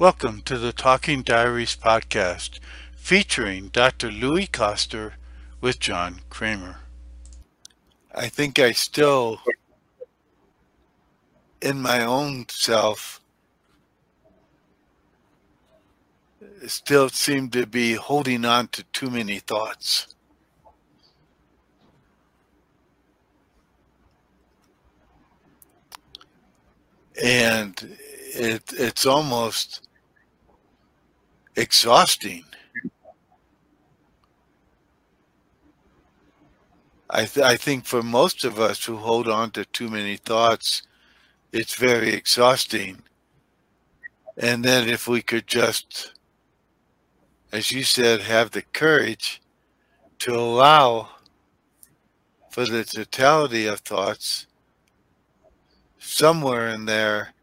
Welcome to the Talking Diaries podcast featuring Dr. Louis Koster with John Kremer. I think I still, in my own self, still seem to be holding on to too many thoughts. And it, it's almost exhausting. I, th- I think for most of us who hold on to too many thoughts, it's very exhausting. And then if we could just, as you said, have the courage to allow for the totality of thoughts, somewhere in there,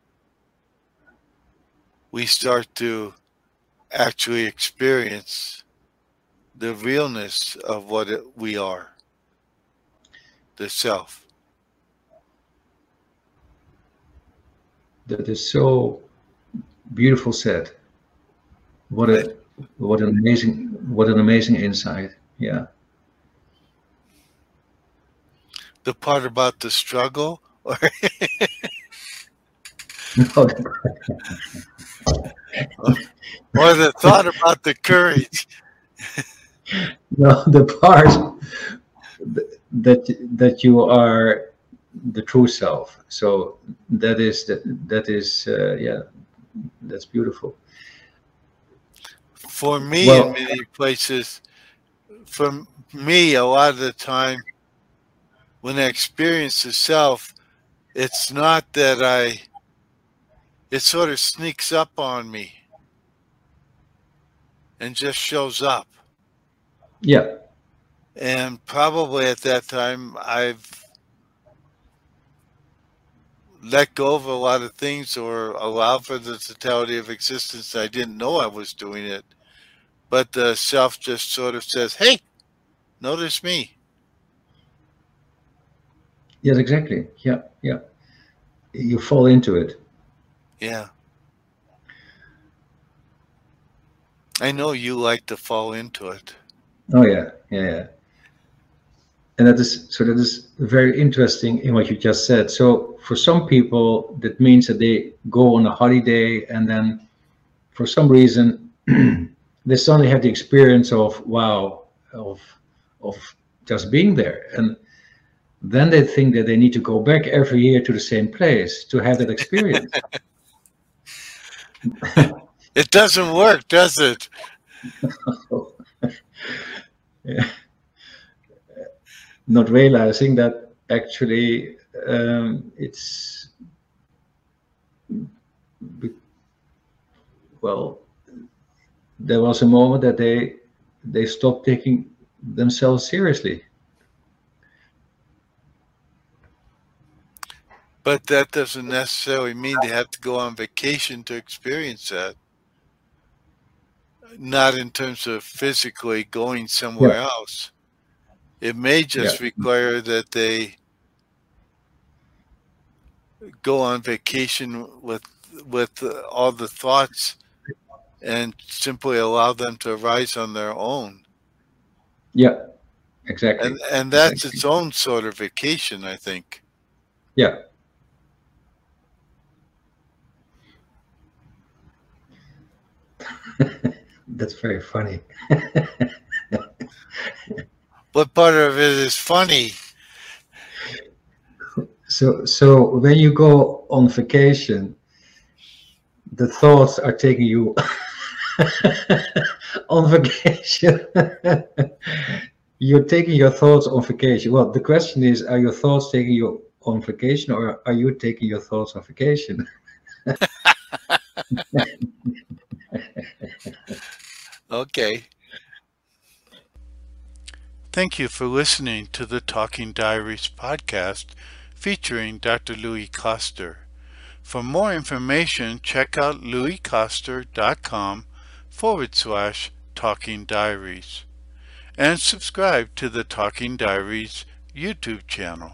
we start to actually experience the realness of what it, we are, the self. That is so beautiful said. What a what an amazing what an amazing insight. Yeah. The part about the struggle or no, or the thought about the courage. no, the part that that you are the true self. So that is that that is uh, yeah, that's beautiful. For me, well, in many places, for me, a lot of the time, when I experience the self, it's not that I it sort of sneaks up on me and just shows up. Yeah. And probably at that time, I've let go of a lot of things or allowed for the totality of existence. I didn't know I was doing it. But the self just sort of says, hey, notice me. Yes, exactly. Yeah, yeah. You fall into it. Yeah. I know you like to fall into it. Oh yeah, yeah, yeah. And that is so that is very interesting in what you just said. So for some people, that means that they go on a holiday and then for some reason they suddenly have the experience of wow of of just being there and then they think that they need to go back every year to the same place to have that experience it doesn't work, does it? yeah. Not realizing that actually um, it's well, there was a moment that they they stopped taking themselves seriously. But that doesn't necessarily mean they have to go on vacation to experience that. Not in terms of physically going somewhere yeah. else. It may just yeah. require that they go on vacation with with all the thoughts and simply allow them to arise on their own. Yeah, exactly. And and that's exactly. its own sort of vacation, I think. Yeah. That's very funny. what part of it is funny? So, so when you go on vacation, the thoughts are taking you on vacation. You're taking your thoughts on vacation. Well, the question is, are your thoughts taking you on vacation or are you taking your thoughts on vacation? okay. Thank you for listening to the Talking Diaries podcast featuring Dr. Louis Koster. For more information, check out louiskoster.com forward slash talking diaries and subscribe to the Talking Diaries YouTube channel.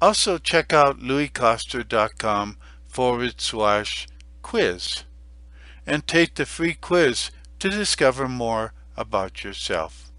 Also check out louiskoster.com forward slash quiz. and take the free quiz to discover more about yourself.